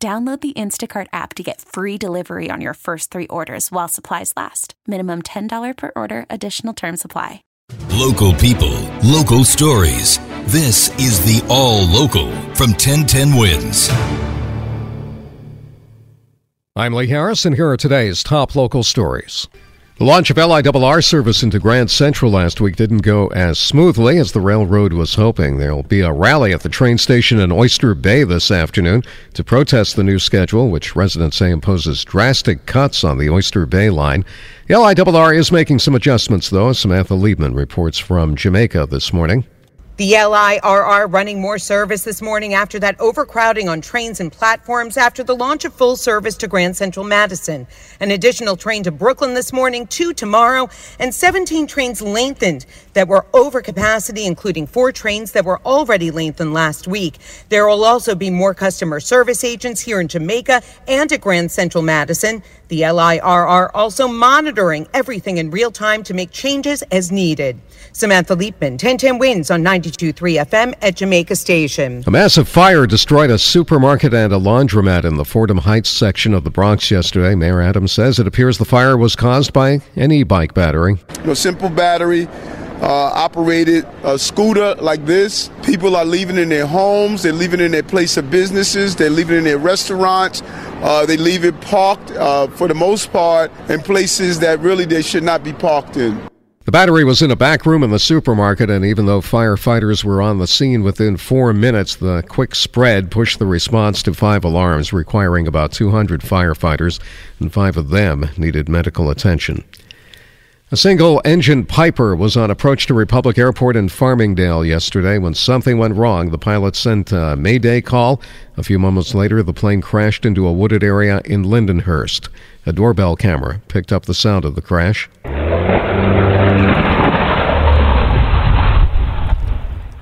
Download the Instacart app to get free delivery on your first three orders while supplies last. Minimum $10 per order, additional term supply. Local people, local stories. This is the All Local from 1010 Wins. I'm Lee Harris, and here are today's top local stories. The launch of LIRR service into Grand Central last week didn't go as smoothly as the railroad was hoping. There will be a rally at the train station in Oyster Bay this afternoon to protest the new schedule, which residents say imposes drastic cuts on the Oyster Bay line. The LIRR is making some adjustments, though. Samantha Liebman reports from Jamaica this morning. The LIRR running more service this morning after that overcrowding on trains and platforms after the launch of full service to Grand Central Madison. An additional train to Brooklyn this morning, two tomorrow, and 17 trains lengthened that were over capacity, including four trains that were already lengthened last week. There will also be more customer service agents here in Jamaica and at Grand Central Madison. The LIRR also monitoring everything in real time to make changes as needed. Samantha Liebman, 1010 wins on 92.3 FM at Jamaica Station. A massive fire destroyed a supermarket and a laundromat in the Fordham Heights section of the Bronx yesterday. Mayor Adams says it appears the fire was caused by an e-bike battery. A simple battery. Uh, operated a scooter like this. People are leaving in their homes, they're leaving in their place of businesses, they're leaving in their restaurants, uh, they leave it parked uh, for the most part in places that really they should not be parked in. The battery was in a back room in the supermarket, and even though firefighters were on the scene within four minutes, the quick spread pushed the response to five alarms, requiring about 200 firefighters, and five of them needed medical attention. A single engine Piper was on approach to Republic Airport in Farmingdale yesterday when something went wrong. The pilot sent a Mayday call. A few moments later, the plane crashed into a wooded area in Lindenhurst. A doorbell camera picked up the sound of the crash.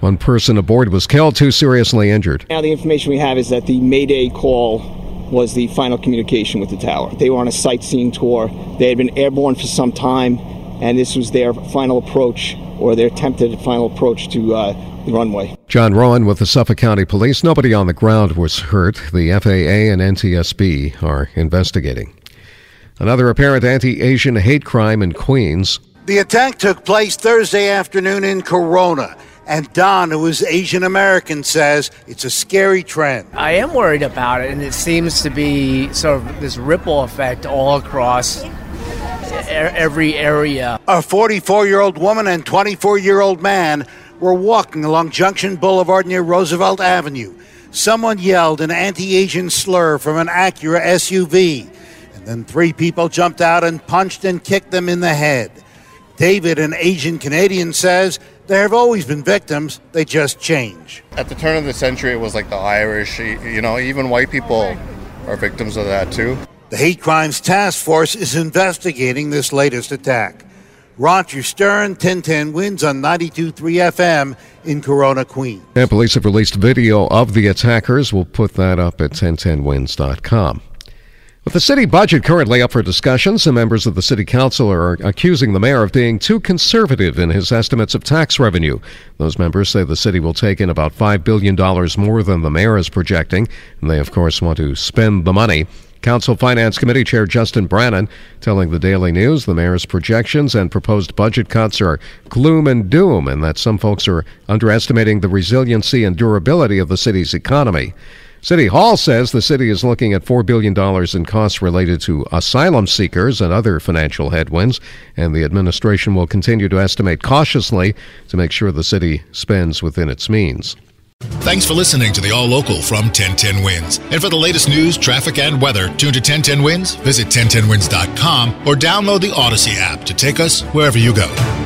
One person aboard was killed, two seriously injured. Now, the information we have is that the Mayday call was the final communication with the tower. They were on a sightseeing tour. They had been airborne for some time and this was their final approach or their attempted final approach to uh, the runway. John Rowan with the Suffolk County Police. Nobody on the ground was hurt. The FAA and NTSB are investigating. Another apparent anti Asian hate crime in Queens. The attack took place Thursday afternoon in Corona. And Don, who is Asian American, says it's a scary trend. I am worried about it, and it seems to be sort of this ripple effect all across every area. A 44 year old woman and 24 year old man were walking along Junction Boulevard near Roosevelt Avenue. Someone yelled an anti Asian slur from an Acura SUV, and then three people jumped out and punched and kicked them in the head. David, an Asian Canadian, says there have always been victims, they just change. At the turn of the century, it was like the Irish, you know, even white people are victims of that too. The Hate Crimes Task Force is investigating this latest attack. Roger Stern, 1010 wins on 92.3 FM in Corona, Queens. And police have released video of the attackers. We'll put that up at 1010wins.com. With the city budget currently up for discussion, some members of the city council are accusing the mayor of being too conservative in his estimates of tax revenue. Those members say the city will take in about $5 billion more than the mayor is projecting, and they, of course, want to spend the money. Council Finance Committee Chair Justin Brannan telling the Daily News the mayor's projections and proposed budget cuts are gloom and doom, and that some folks are underestimating the resiliency and durability of the city's economy. City Hall says the city is looking at $4 billion in costs related to asylum seekers and other financial headwinds, and the administration will continue to estimate cautiously to make sure the city spends within its means. Thanks for listening to the All Local from 1010 Wins. And for the latest news, traffic, and weather, tune to 1010 Wins, visit 1010wins.com, or download the Audacy app to take us wherever you go.